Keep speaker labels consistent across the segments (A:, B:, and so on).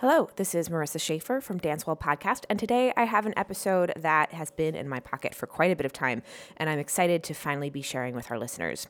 A: Hello, this is Marissa Schaefer from Dancewell Podcast, and today I have an episode that has been in my pocket for quite a bit of time, and I'm excited to finally be sharing with our listeners.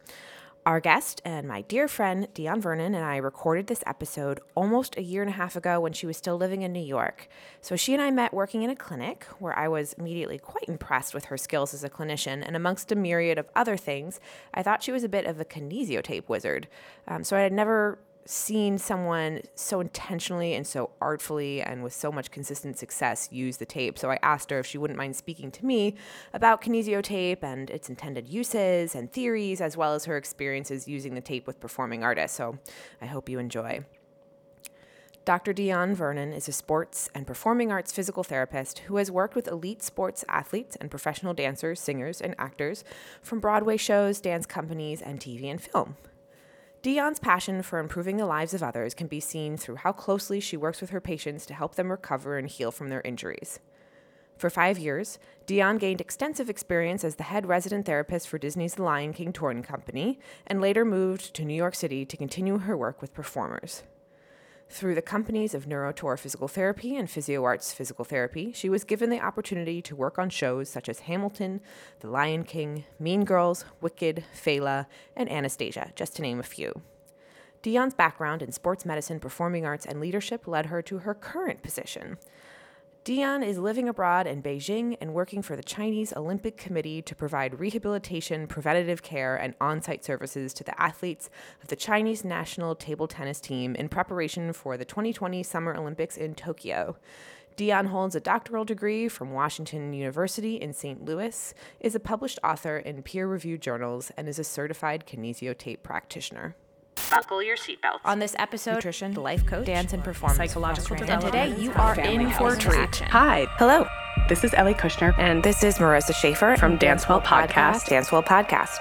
A: Our guest and my dear friend Dion Vernon and I recorded this episode almost a year and a half ago when she was still living in New York. So she and I met working in a clinic where I was immediately quite impressed with her skills as a clinician. And amongst a myriad of other things, I thought she was a bit of a kinesiotape wizard. Um, so I had never seen someone so intentionally and so artfully and with so much consistent success use the tape. So I asked her if she wouldn't mind speaking to me about kinesio tape and its intended uses and theories, as well as her experiences using the tape with performing artists. So I hope you enjoy. Dr. Dion Vernon is a sports and performing arts physical therapist who has worked with elite sports athletes and professional dancers, singers, and actors from Broadway shows, dance companies, and TV and film. Dionne's passion for improving the lives of others can be seen through how closely she works with her patients to help them recover and heal from their injuries. For five years, Dion gained extensive experience as the head resident therapist for Disney's The Lion King Touring Company and later moved to New York City to continue her work with performers. Through the companies of Neurotour Physical Therapy and PhysioArts Physical Therapy, she was given the opportunity to work on shows such as Hamilton, The Lion King, Mean Girls, Wicked, Fela, and Anastasia, just to name a few. Dion's background in sports medicine, performing arts, and leadership led her to her current position Dionne is living abroad in Beijing and working for the Chinese Olympic Committee to provide rehabilitation, preventative care, and on site services to the athletes of the Chinese national table tennis team in preparation for the 2020 Summer Olympics in Tokyo. Dionne holds a doctoral degree from Washington University in St. Louis, is a published author in peer reviewed journals, and is a certified kinesiotape practitioner.
B: Buckle your seatbelts.
A: On this episode, nutrition, life coach, dance and performance,
B: psychological development.
A: and today you are in for a treat.
C: Hi,
A: Hello,
C: this is Ellie Kushner
A: and this is Marissa Schaefer
C: from Dancewell Podcast.
A: Dancewell Podcast.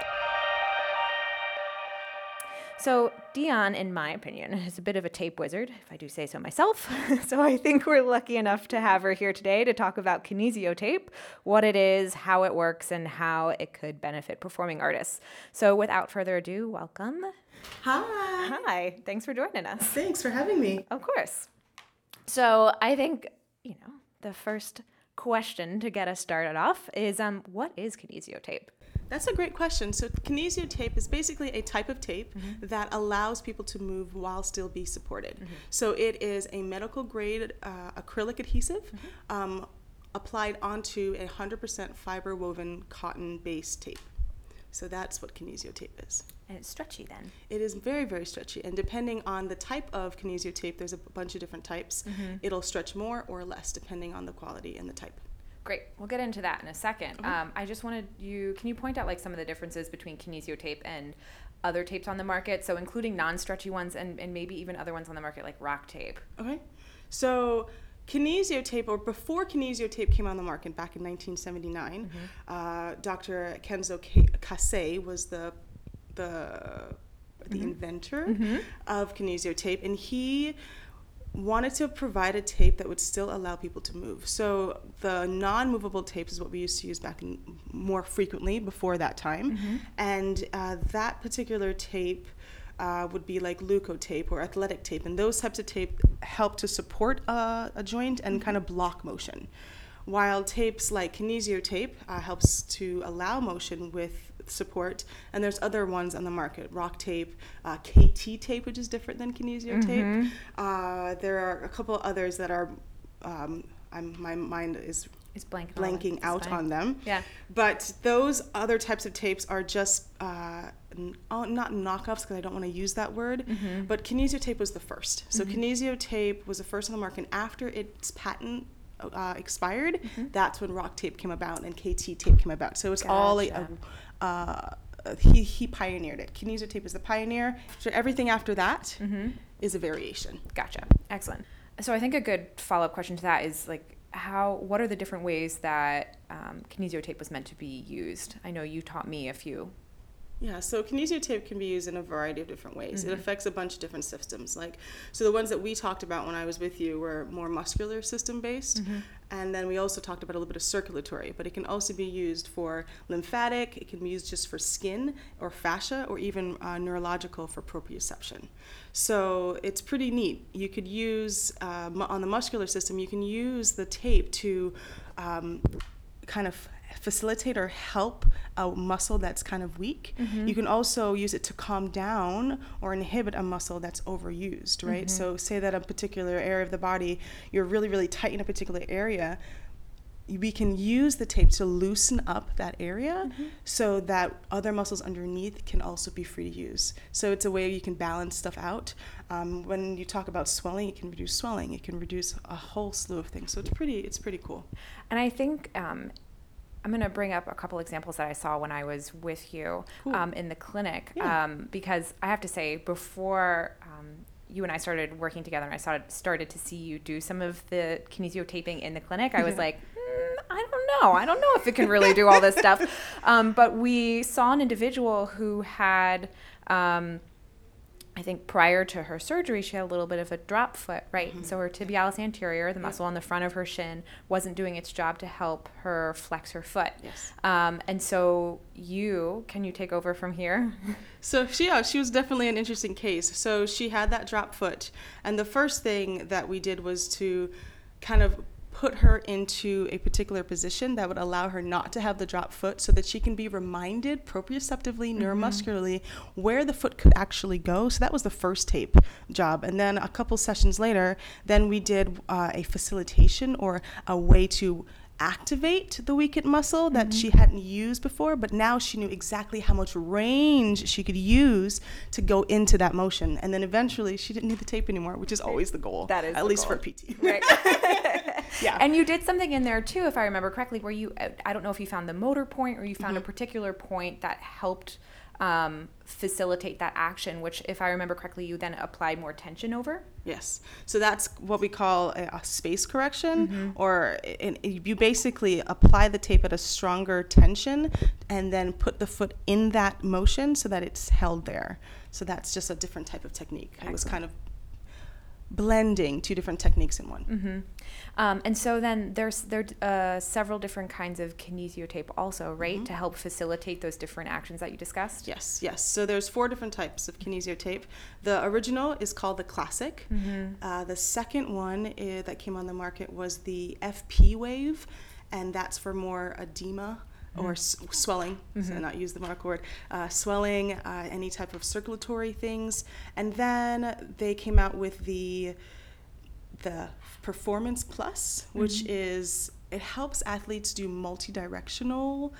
A: So, Dion, in my opinion, is a bit of a tape wizard, if I do say so myself. so, I think we're lucky enough to have her here today to talk about kinesio tape, what it is, how it works, and how it could benefit performing artists. So, without further ado, welcome.
C: Hi.
A: Hi, thanks for joining us.
C: Thanks for having me.
A: Of course. So, I think, you know, the first question to get us started off is um, what is kinesio tape?
D: That's a great question. So kinesio tape is basically a type of tape
A: Mm-hmm.
D: that allows people to move while still be supported. So it is a medical grade uh, acrylic adhesive
A: Mm-hmm.
D: um, applied onto a 100% fiber woven cotton based tape. So that's what kinesio tape is.
A: And it's stretchy then.
D: It is very, very stretchy. And depending on the type of kinesio tape, there's a bunch of different types.
A: Mm-hmm.
D: It'll stretch more or less depending on the quality and the type.
A: Great. We'll get into that in a 2nd Um, I just wanted you, can you point out like some of the differences between kinesio tape and other tapes on the market? So, including non stretchy ones and, and maybe even other ones on the market like rock tape.
D: Okay. So kinesio tape, or before kinesio tape came on the market back in 1979, uh, Dr. Kenzo K- Kase was the the the inventor of kinesio tape, and he wanted to provide a tape that would still allow people to move. So the non-movable tapes is what we used to use back in more frequently before that time, and uh, that particular tape uh, would be like leukotape or athletic tape, and those types of tape help to support uh, a joint and kind of block motion. While tapes like kinesio tape uh, helps to allow motion with support, and there's other ones on the market, rock tape, uh, KT tape, which is different than kinesio tape. Uh, there are a couple others that are, um, I'm, my mind is blanking out on them.
A: Yeah.
D: But those other types of tapes are just uh, not knockoffs because I don't want to use that word.
A: Mm-hmm.
D: But kinesio tape was the first. So kinesio tape was the first on the market. And after its patent uh, expired,
A: Mm-hmm.
D: that's when rock tape came about and KT tape came about. So it's all like a,
A: Gotcha.
D: uh, he, he pioneered it. Kinesio tape is the pioneer. So everything after that is
A: Mm-hmm.
D: a variation.
A: Gotcha. Excellent. So, I think a good follow up question to that is like, how, what are the different ways that um, kinesio tape was meant to be used? I know you taught me a few
D: Yeah, so kinesio tape can be used in a variety of different ways.
B: Mm-hmm.
D: It affects a bunch of different systems. Like, so the ones that we talked about when I was with you were more muscular system based,
B: Mm-hmm.
D: and then we also talked about a little bit of circulatory. But it can also be used for lymphatic. It can be used just for skin or fascia, or even uh, neurological for proprioception. So it's pretty neat. You could use uh, on the muscular system. You can use the tape to um, kind of facilitate or help a muscle that's kind of weak. You can also use it to calm down or inhibit a muscle that's overused, right? So, say that a particular area of the body, you're really, really tight in a particular area. We can use the tape to loosen up that area so that other muscles underneath can also be free to use. So, it's a way you can balance stuff out. Um, when you talk about swelling, it can reduce swelling, it can reduce a whole slew of things. So, it's pretty, it's pretty cool.
B: And I think um, I'm going to bring up a couple examples that I saw when I was with you um, in the clinic
D: Yeah.
B: um, because I have to say, before um, you and I started working together and I started, started to see you do some of the kinesio taping in the clinic, I was
D: Yeah.
B: like, "Mm, I don't know. I don't know if it can really do all this stuff. Um, but we saw an individual who had. I think prior to her surgery, she had a little bit of a drop foot, right?
D: Mm-hmm.
B: So her tibialis anterior, the muscle on the front of her shin, wasn't doing its job to help her flex her foot.
D: Yes.
B: Um, and so you, can you take over from here?
D: So she, yeah, she was definitely an interesting case. So she had that drop foot, and the first thing that we did was to kind of put her into a particular position that would allow her not to have the drop foot so that she can be reminded proprioceptively neuromuscularly where the foot could actually go so that was the first tape job and then a couple sessions later then we did uh, a facilitation or a way to activate the weakened muscle that she hadn't used before, but now she knew exactly how much range she could use to go into that motion. And then eventually she didn't need the tape anymore, which is always the goal.
B: That is
D: at least
B: goal.
D: for a PT.
B: Right.
D: Yeah.
B: And you did something in there too, if I remember correctly, where you, I don't know if you found the motor point or you found a particular point that helped um, facilitate that action, which, if I remember correctly, you then applied more tension over.
D: Yes. So that's what we call a, a space correction, or in, you basically apply the tape at a stronger tension and then put the foot in that motion so that it's held there. So that's just a different type of technique. It was kind of blending two different techniques in one.
B: Um, and so then there's there uh, several different kinds of kinesio tape also, right,
D: Mm-hmm.
B: to help facilitate those different actions that you discussed.
D: Yes, yes. So there's four different types of kinesio tape. The original is called the classic. Uh, the second one i that came on the market was the FP wave, and that's for more edema or s- swelling. So not use the medical word. Uh, swelling, uh, any type of circulatory things, and then they came out with the the Performance Plus, which is it helps athletes do multi-directional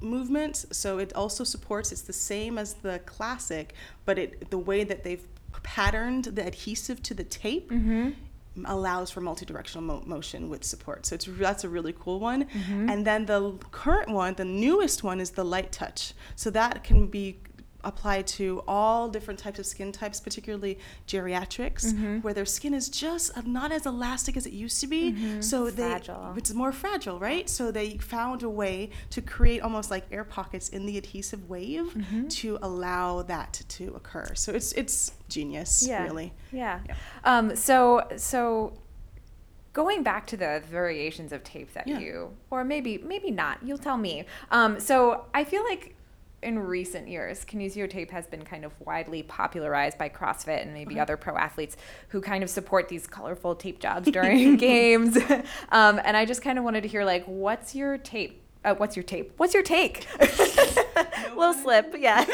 D: movements. So it also supports. It's the same as the classic, but it the way that they've patterned the adhesive to the tape. Allows for multi-directional mo- motion with support, so it's that's a really cool one. Mm-hmm. And then the current one, the newest one, is the light touch. So that can be applied to all different types of skin types, particularly geriatrics,
B: Mm-hmm.
D: where their skin is just not as elastic as it used to be. So they,
B: Mm-hmm. Fragile.
D: it's more fragile, right? So they found a way to create almost like air pockets in the adhesive wave
B: Mm-hmm.
D: to allow that to occur. So it's it's genius, really.
B: Yeah. Um, so so going back to the variations of tape that
D: Yeah.
B: you, or maybe maybe not, you'll tell me. Um, so I feel like in recent years, kinesio tape has been kind of widely popularized by CrossFit and maybe other pro athletes who kind of support these colorful tape jobs during games. Um, and I just kind of wanted to hear like, what's your tape? Uh, what's your tape? What's your take? Little slip, yeah.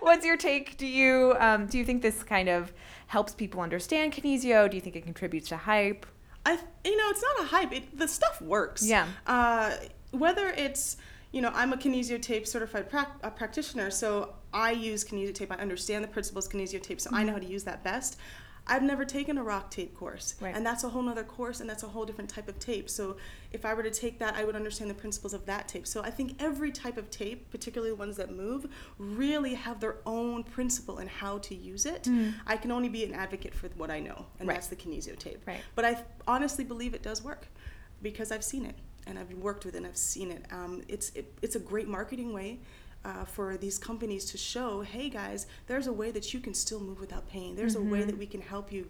B: what's your take? Do you um, do you think this kind of helps people understand kinesio? Do you think it contributes to hype?
D: I, you know, it's not a hype. It, the stuff works.
B: Yeah.
D: Uh, whether it's, you know, I'm a kinesio tape certified uh, practitioner, so I use kinesio tape. I understand the principles of kinesio tape, so I know how to use that best. I've never taken a rock tape course,
B: Right.
D: and that's a whole other course, and that's a whole different type of tape. So if I were to take that, I would understand the principles of that tape. So I think every type of tape, particularly the ones that move, really have their own principle in how to use it. I can only be an advocate for what I know, and
B: Right.
D: that's the kinesio tape.
B: Right.
D: But I honestly believe it does work because I've seen it and I've worked with it and I've seen it. Um, it's it, it's a great marketing way. uh, for these companies to show, hey guys, there's a way that you can still move without pain. There's
A: Mm-hmm.
D: a way that we can help you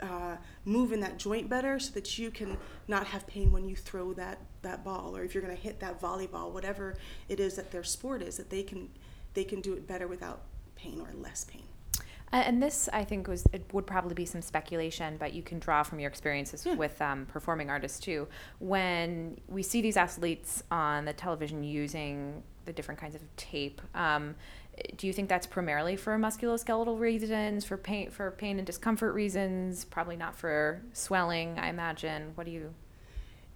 D: uh, move in that joint better, so that you can not have pain when you throw that that ball, or if you're going to hit that volleyball, whatever it is that their sport is, that they can they can do it better without pain or less pain.
A: And this, I think, was it would probably be some speculation, but you can draw from your experiences with um, performing artists too. When we see these athletes on the television using the different kinds of tape, um, do you think that's primarily for musculoskeletal reasons, for pain, for pain and discomfort reasons? Probably not for swelling, I imagine. What do you?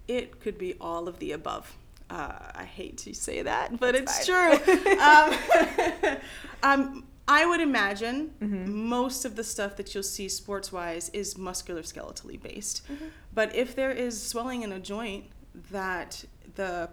D: It could be all of the above. Uh, I hate to say that, but it's true. um, um, I would imagine mm-hmm. most of the stuff that you'll see sports wise is muscular skeletally based. Mm-hmm. But if there is swelling in a joint that the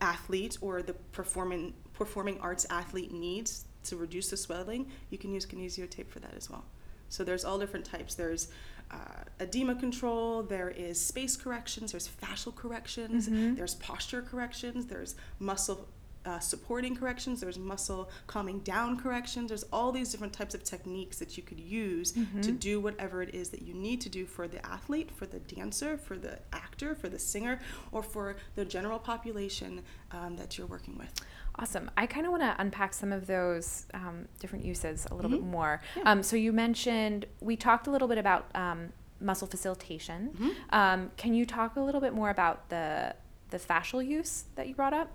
D: athlete or the performing performing arts athlete needs to reduce the swelling, you can use kinesio tape for that as well. So there's all different types. There's uh, edema control, there is space corrections, there's fascial corrections, mm-hmm. there's posture corrections, there's muscle uh, supporting corrections, there's muscle calming down corrections. There's all these different types of techniques that you could use to do whatever it is that you need to do for the athlete, for the dancer, for the actor, for the singer, or for the general population um, that you're working with.
A: Awesome. I kind of want to unpack some of those um, different uses a little
D: Mm-hmm.
A: bit more. Um, so you mentioned we talked a little bit about um, muscle facilitation.
D: Mm-hmm.
A: Um, can you talk a little bit more about the the fascial use that you brought up?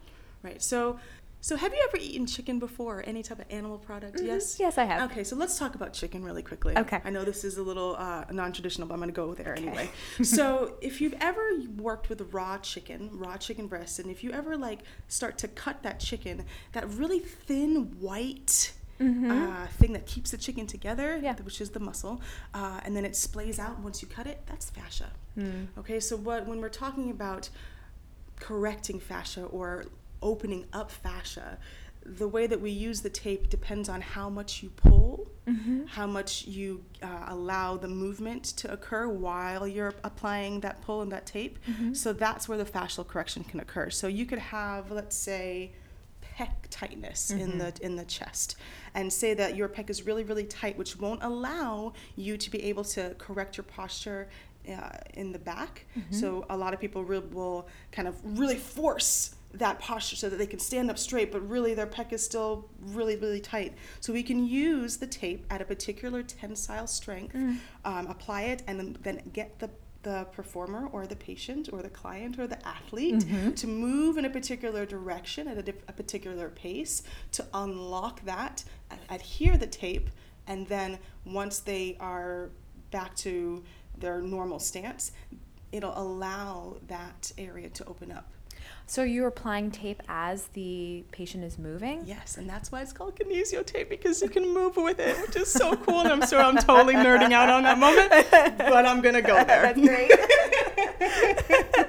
D: Right. So, so have you ever eaten chicken before, or any type of animal product? Yes.
A: Yes, I have.
D: Okay, so let's talk about chicken really quickly.
A: Okay.
D: I know this is a little uh, non-traditional, but I'm going to go there anyway. so, if you've ever worked with raw chicken, raw chicken breast, and if you ever like start to cut that chicken, that really thin white. Uh, thing that keeps the chicken together,
A: Mm-hmm. Yeah.
D: which is the muscle, uh, and then it splays out once you cut it. That's fascia.
A: Hmm.
D: Okay, so what when we're talking about correcting fascia or opening up fascia, the way that we use the tape depends on how much you pull, how much you uh, allow the movement to occur while you're applying that pull and that tape. So that's where the fascial correction can occur. So you could have, let's say, pec tightness in the in the chest and say that your pec is really really tight which won't allow you to be able to correct your posture uh, in the back. So a lot of people will kind of really force that posture so that they can stand up straight but really their pec is still really really tight. So we can use the tape at a particular tensile strength um, apply it and then, then get the the performer or the patient or the client or the athlete to move in a particular direction at a, dif- a particular pace to unlock that, adhere the tape, and then once they are back to their normal stance, it'll allow that area to open up.
A: So you're applying tape as the patient is moving.
D: Yes, and that's why it's called kinesio tape because you can move with it, which is so cool. And I'm sorry, I'm totally nerding out on that moment, but I'm gonna go there.
A: That's great.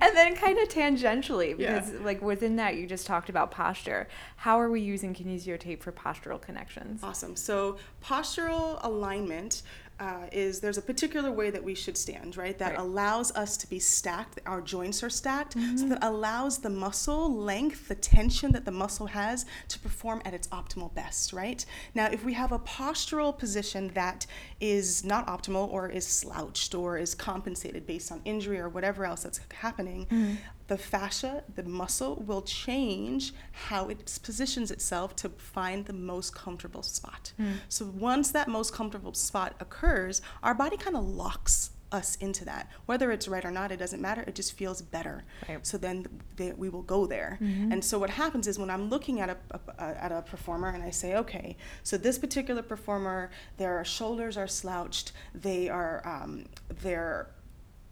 A: and then kind of tangentially,
D: Yeah.
A: because like within that you just talked about posture. How are we using kinesio tape for postural connections?
D: Awesome. So postural alignment uh, is there's a particular way that we should stand, right? That
A: Right.
D: allows us to be stacked. Our joints are stacked, so that allows the muscle length, the tension that the muscle has, to perform at its optimal best, right? Now, if we have a postural position that is not optimal or is slouched or is compensated based on injury or whatever else that's happening, the fascia, the muscle will change how it positions itself to find the most comfortable spot. So once that most comfortable spot occurs, our body kind of locks us into that. Whether it's right or not, it doesn't matter. It just feels better.
A: Right.
D: So then they, we will go there. And so what happens is when I'm looking at a, a, a- at a performer and I say, okay, so this particular performer, their shoulders are slouched. They are um, they're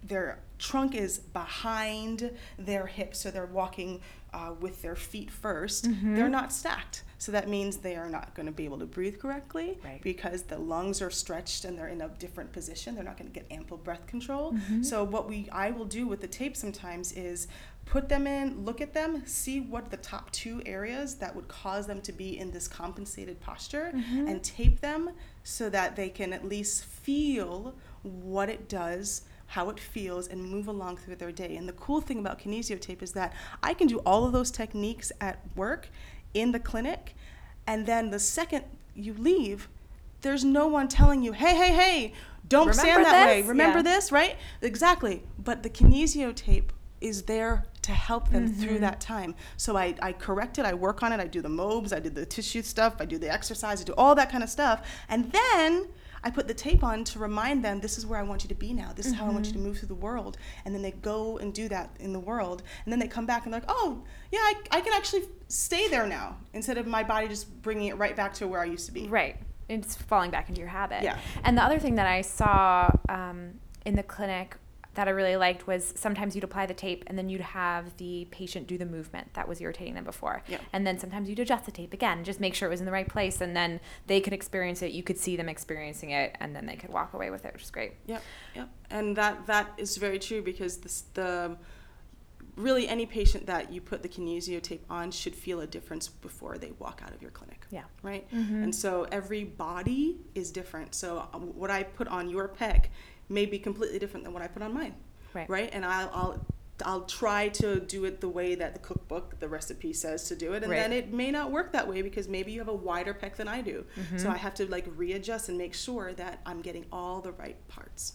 D: their trunk is behind their hips, so they're walking uh, with their feet 1st mm-hmm. They're not stacked, so that means they are not going to be able to breathe correctly
A: Right.
D: because the lungs are stretched and they're in a different position. They're not going to get ample breath control. Mm-hmm. So what we I will do with the tape sometimes is put them in, look at them, see what the top two areas that would cause them to be in this compensated posture, mm-hmm. and tape them so that they can at least feel what it does how it feels and move along through their day. And the cool thing about kinesio tape is that I can do all of those techniques at work in the clinic, and then the second you leave, there's no one telling you, hey, hey, hey, don't
A: Remember
D: stand that way. Remember
A: Yeah.
D: this, right? Exactly. But the kinesio tape is there to help them through
A: Mm-hmm.
D: that time. So I, I correct it, I work on it, I do the mobs, I do the tissue stuff, I do the exercise, I do all that kind of stuff. And then I put the tape on to remind them this is where I want you to be now. This is how I want you to
A: Mm-hmm.
D: move through the world. And then they go and do that in the world. And then they come back and they're like, oh, yeah, I, I can actually stay there now instead of my body just bringing it right back to where I used to be.
A: Right. It's falling back into your habit.
D: Yeah.
A: And the other thing that I saw um, in the clinic that I really liked was sometimes you'd apply the tape and then you'd have the patient do the movement that was irritating them before.
D: Yeah.
A: And then sometimes you'd adjust the tape again, just make sure it was in the right place. And then they could experience it. You could see them experiencing it and then they could walk away with it, which is great.
D: Yep, yep. And that that is very true because this, the really any patient that you put the kinesio tape on should feel a difference before they walk out of your clinic.
A: Yeah.
D: Right. And so every body is different. So uh, what I put on your pec may be completely different than what I put on mine.
A: Right.
D: Right. And I'll. I'll I'll try to do it the way that the cookbook, the recipe says to do it, and
A: Right.
D: then it may not work that way because maybe you have a wider pec than I do. So I have to like readjust and make sure that I'm getting all the right parts.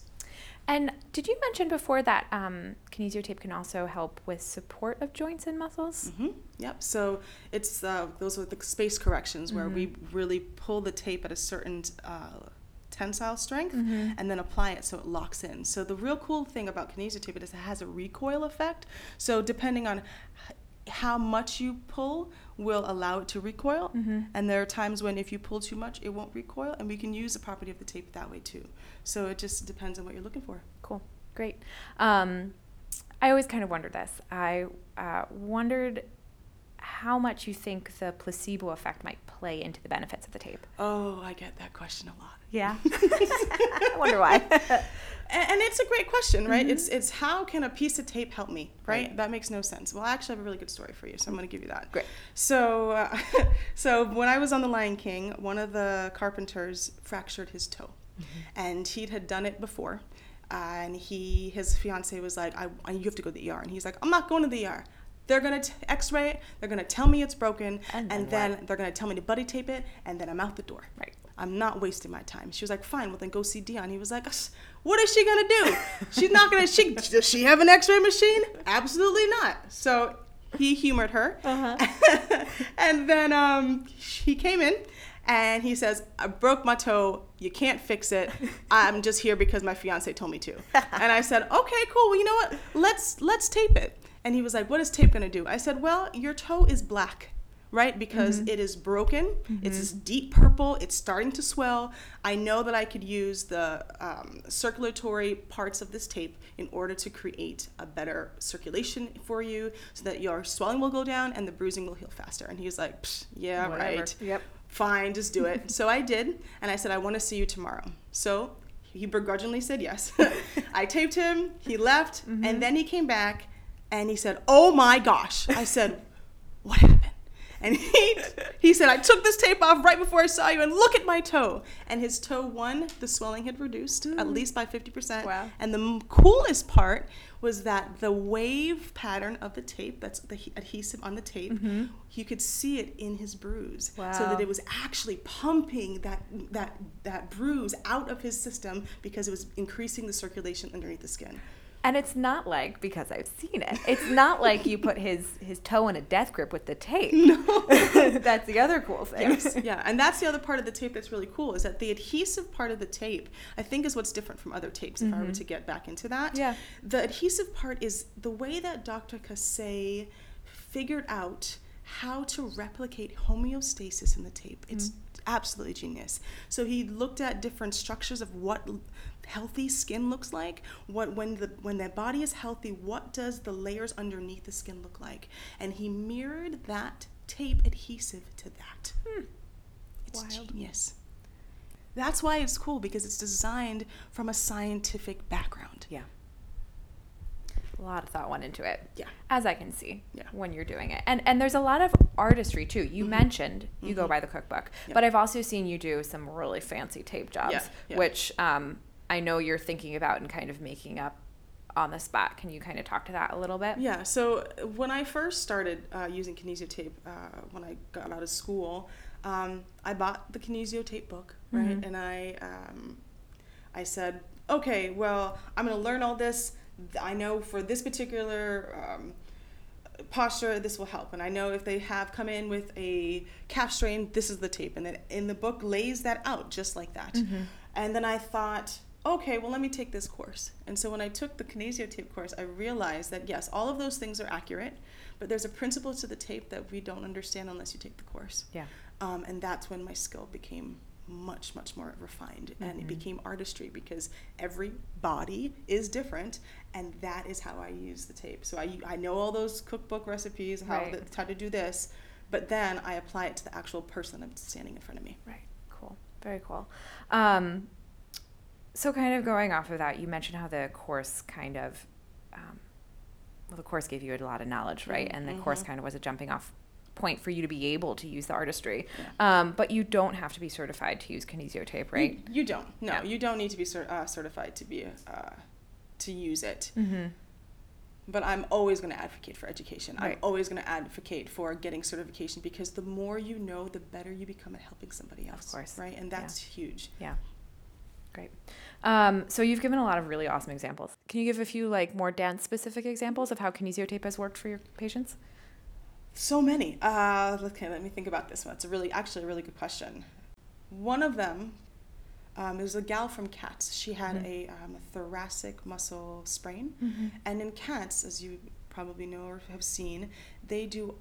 A: And did you mention before that um, kinesio tape can also help with support of joints and muscles?
D: hmm Yep. So it's uh, those are the space corrections where we really pull the tape at a certain uh, tensile strength and then apply it so it locks in. So the real cool thing about kinesio tape is it has a recoil effect. So depending on how much you pull will allow it to recoil and there are times when if you pull too much it won't recoil and we can use the property of the tape that way too so it just depends on what you're looking for
A: Cool. Great. Um, I always kind of wondered this. I uh, wondered how much you think the placebo effect might play into the benefits of the tape.
D: oh i get that question a lot
A: Yeah. I wonder why.
D: And, and it's a great question, right? It's it's how can a piece of tape help me, right?
A: Right.
D: That makes no sense. Well, I actually have a really good story for you, so I'm going to give you that.
A: Great.
D: So, uh, so when I was on The Lion King, one of the carpenters fractured his toe, and he had done it before, and he his fiance was like, I, I you have to go to the ER, and he's like, I'm not going to the ER. They're gonna t- X-ray it. They're gonna tell me it's broken,
A: And
D: and,
A: then
D: then they're gonna tell me to buddy tape it, and then I'm out the door.
A: Right.
D: I'm not wasting my time. She was like, fine, well then go see Dion. He was like, what is she gonna do? She's not gonna. She does she have an X-ray machine? Absolutely not. So he humored her, uh-huh. and then um, he came in. And he says, I broke my toe. You can't fix it. I'm just here because my fiance told me to. And I said, okay, cool. Well, you know what? Let's let's tape it. And he was like, what is tape gonna do? I said, well, your toe is black right? Because mm-hmm. it is broken. It's mm-hmm. this deep purple. It's starting to swell. I know that I could use the um, circulatory parts of this tape in order to create a better circulation for you so that your swelling will go down and the bruising will heal faster. And he was like, "Psh, yeah,
A: Whatever.
D: right.
A: Yep.
D: Fine, just do it. so I did. And I said, I want to see you tomorrow. So he begrudgingly said yes. I taped him. He left. Mm-hmm. And then he came back and he said, oh my gosh. I said, what happened? And he he said, I took this tape off right before I saw you, and look at my toe. And his toe, one, the swelling had reduced at least by 50%.
A: Wow.
D: And the m- coolest part was that the wave pattern of the tape, that's the he- adhesive on the tape, mm-hmm. you could see it in his bruise. So that it was actually pumping that, that, that bruise out of his system because it was increasing the circulation underneath the skin.
A: And it's not like because I've seen it. It's not like you put his his toe in a death grip with the tape. No, that's the other cool thing.
D: Yes, yeah, and that's the other part of the tape that's really cool is that the adhesive part of the tape, I think, is what's different from other tapes. If I were to get back into that,
A: Mm-hmm. Yeah.
D: the adhesive part is the way that Dr. Kase figured out how to replicate homeostasis in the tape. It's
A: Mm-hmm.
D: absolutely genius. So he looked at different structures of what healthy skin looks like. What when the when the body is healthy, what does the layers underneath the skin look like? And he mirrored that tape adhesive to that. It's
A: Hmm. Wild.
D: genius. That's why it's cool because it's designed from a scientific background.
A: Yeah. A lot of thought went into it.
D: Yeah.
A: As I can see
D: Yeah. Mm-hmm.
A: when you're doing it. And and there's a lot of artistry too. You mentioned you go by the cookbook, but I've also seen you do some really fancy tape jobs,
D: yeah.
A: which um, I know you're thinking about and kind of making up on the spot. Can you kind of talk to that a little bit?
D: Yeah. So when I first started uh, using kinesio tape, uh, when I got out of school, um, I bought the kinesio tape book, right? And I, um, I said, okay, well, I'm going to learn all this. I know for this particular um, posture, this will help. And I know if they have come in with a calf strain, this is the tape. And then in the book lays that out just like that. And then I thought, okay, well, let me take this course. And so when I took the kinesio tape course, I realized that yes, all of those things are accurate, but there's a principle to the tape that we don't understand unless you take the course.
A: Yeah.
D: Um, and that's when my skill became much, much more refined. And it became artistry because every body is different. And that is how I use the tape. So I, I know all those cookbook recipes, how,
A: Right.
D: the, how to do this, but then I apply it to the actual person that's standing in front of me.
A: Right. Cool. Very cool. Um, so, kind of going off of that, you mentioned how the course kind of, um, well, the course gave you a lot of knowledge, right? And the course kind of was a jumping off point for you to be able to use the artistry. Um, but you don't have to be certified to use kinesio tape, right?
D: You, you don't. No,
A: Yeah.
D: you don't need to be cer- uh, certified to be uh, to use it.
A: Mm-hmm.
D: But I'm always going to advocate for education.
A: Right.
D: I'm always going to advocate for getting certification because the more you know, the better you become at helping somebody else.
A: course.
D: Right? And
A: Yeah.
D: that's huge.
A: Yeah. Great. Um, so you've given a lot of really awesome examples. Can you give a few like more dance specific examples of how kinesio tape has worked for your patients?
D: So many. Uh, okay, let me think about this one. It's a really, actually, a really good question. One of them um, is a gal from cats. She had a, um, a thoracic muscle sprain, and in cats, as you probably know or have seen, they do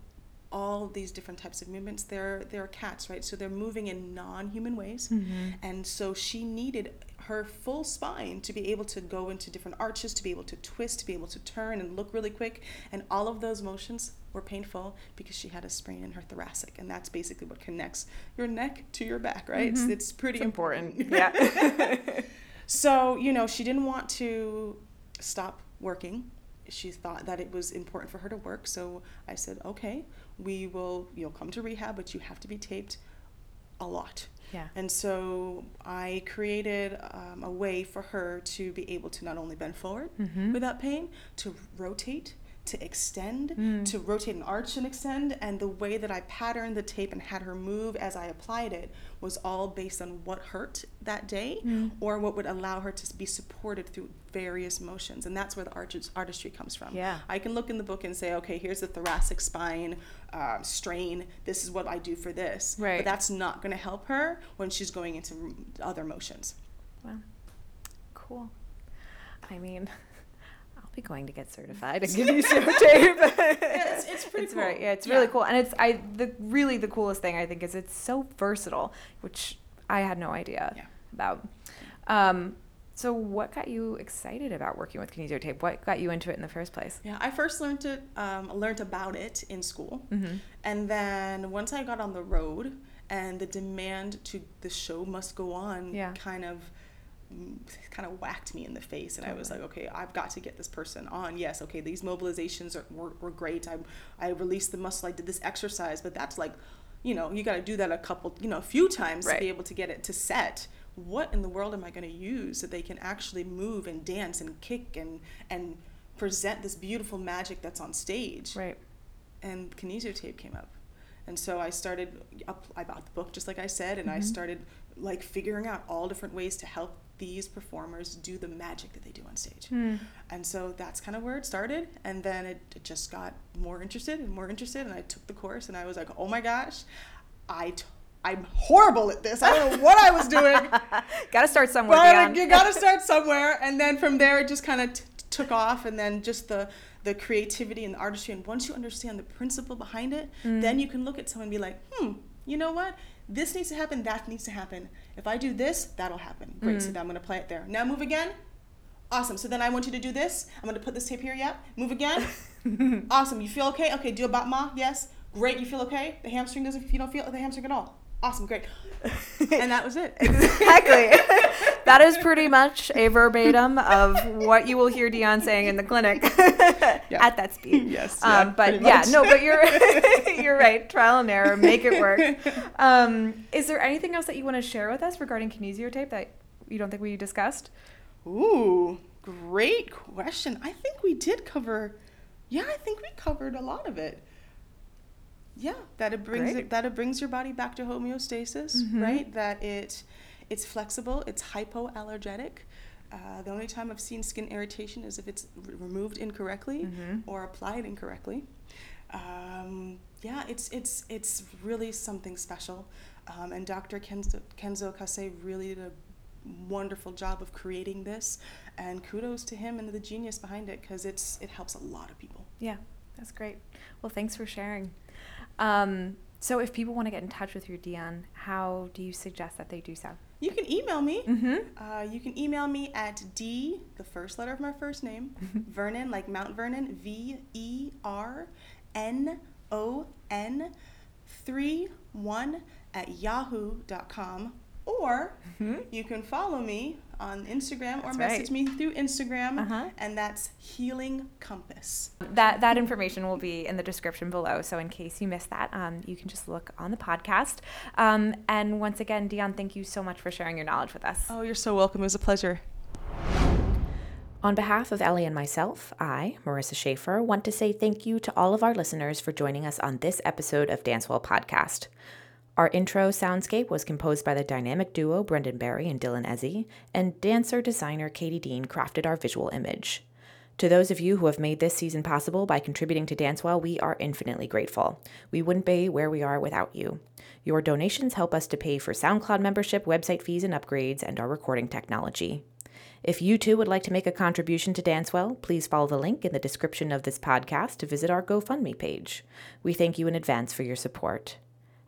D: all these different types of movements. They're they're cats, right? So they're moving in non-human ways, mm-hmm. and so she needed her full spine to be able to go into different arches, to be able to twist, to be able to turn and look really quick, and all of those motions were painful because she had a sprain in her thoracic, and that's basically what connects your neck to your back, right? It's, mm-hmm. it's pretty important.
A: Yeah.
D: So, you know, she didn't want to stop working. She thought that it was important for her to work. So I said, okay, we will, you'll come to rehab, but you have to be taped a lot.
A: Yeah.
D: And so I created um, a way for her to be able to not only bend forward without pain, to rotate, to extend, to rotate and arch and extend. And the way that I patterned the tape and had her move as I applied it was all based on what hurt that day or what would allow her to be supported through various motions. And that's where the artistry comes from.
A: Yeah.
D: I can look in the book and say, okay, here's the thoracic spine uh, strain. This is what I do for this.
A: Right.
D: But that's not going to help her when she's going into other motions.
A: Wow. Cool. I mean, be going to get certified and give you tape.
D: it's, it's pretty
A: it's
D: cool.
A: very, yeah, it's really cool, and it's I the really the coolest thing I think is it's so versatile, which I had no idea
D: Yeah.
A: about. Um, so what got you excited about working with kinesio tape? What got you into it in the first place?
D: Yeah, I first learned it, um, learned about it in school,
A: Mm-hmm.
D: and then once I got on the road, and the demand to the show must go on,
A: Yeah.
D: kind of, kind of whacked me in the face, and I was like, okay, I've got to get this person on. Yes, okay, these mobilizations are, were, were great. I, I released the muscle. I did this exercise, but that's like, you know, you got to do that a couple, you know, a few times
A: Right.
D: to be able to get it to set. What in the world am I going to use so they can actually move and dance and kick and and present this beautiful magic that's on stage?
A: Right.
D: and kinesio tape came up and so i started up i bought the book just like i said and i mm-hmm. started like figuring out all different ways to help these performers do the magic that they do on stage and so that's kind of where it started and then it, it just got more interested and more interested and i took the course and i was like oh my gosh i t- i'm horrible at this i don't know what i was doing
A: Got to start somewhere.
D: but you got to start somewhere, and then from there it just kind of t- took off, and then just the the creativity and the artistry. And once you understand the principle behind it, then you can look at someone and be like, hmm, you know what? This needs to happen. That needs to happen. If I do this, that'll happen. Great. So mm-hmm. then I'm gonna play it there. Now move again. Awesome. So then I want you to do this. I'm gonna put this tape here. Yep. Move again. awesome. You feel okay? Okay. Do a battement. Yes. Great. You feel okay? The hamstring doesn't. You don't feel the hamstring at all. Awesome. Great. and that was it.
A: exactly. that is pretty much a verbatim of what you will hear Dion saying in the clinic at that speed.
D: Yes,
A: Um,
D: yeah,
A: but yeah,
D: much.
A: no, but you're you're right. Trial and error, make it work. Um, is there anything else that you want to share with us regarding kinesio tape that you don't think we discussed?
D: Ooh, Great question. I think we did cover. Yeah, I think we covered a lot of it. Yeah, that it brings
A: Great.
D: it, that it brings your body back to homeostasis, right? That it it's flexible, it's hypoallergenic. Uh, the only time I've seen skin irritation is if it's r- removed incorrectly or applied incorrectly. Um, yeah, it's it's it's really something special. Um, and Dr. Kenzo, Kenzo Kase really did a wonderful job of creating this, and kudos to him and the genius behind it because it's it helps a lot of people.
E: Yeah, that's great. Well, thanks for sharing. Um, so, if people want to get in touch with you, Dion, how do you suggest that they do so?
D: You can email me.
E: Mm-hmm.
D: Uh, you can email me at D, the first letter of my first name, Vernon, like Mount Vernon, V E R N O N 3 1 at yahoo.com. Or you can follow me on Instagram or
E: That's
D: message
E: right.
D: me through Instagram,
E: Uh-huh.
D: and that's Healing Compass.
E: That that information will be in the description below. So, in case you missed that, um, you can just look on the podcast. Um, and once again, Dion, thank you so much for sharing your knowledge with us.
D: Oh, you're so welcome. It was a pleasure.
A: On behalf of Ellie and myself, I, Marissa Schaefer, want to say thank you to all of our listeners for joining us on this episode of Dancewell Podcast. Our intro soundscape was composed by the dynamic duo Brendan Barry and Dylan Ezzy, and dancer designer Katie Dean crafted our visual image. To those of you who have made this season possible by contributing to Dancewell, we are infinitely grateful. We wouldn't be where we are without you. Your donations help us to pay for SoundCloud membership, website fees and upgrades, and our recording technology. If you too would like to make a contribution to Dancewell, please follow the link in the description of this podcast to visit our GoFundMe page. We thank you in advance for your support.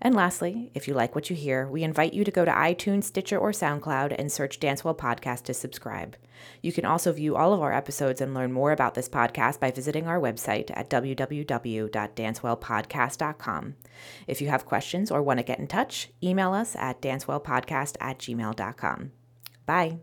A: And lastly, if you like what you hear, we invite you to go to iTunes, Stitcher, or SoundCloud and search Dancewell Podcast to subscribe. You can also view all of our episodes and learn more about this podcast by visiting our website at www.dancewellpodcast.com. If you have questions or want to get in touch, email us at dancewellpodcast at gmail.com. Bye.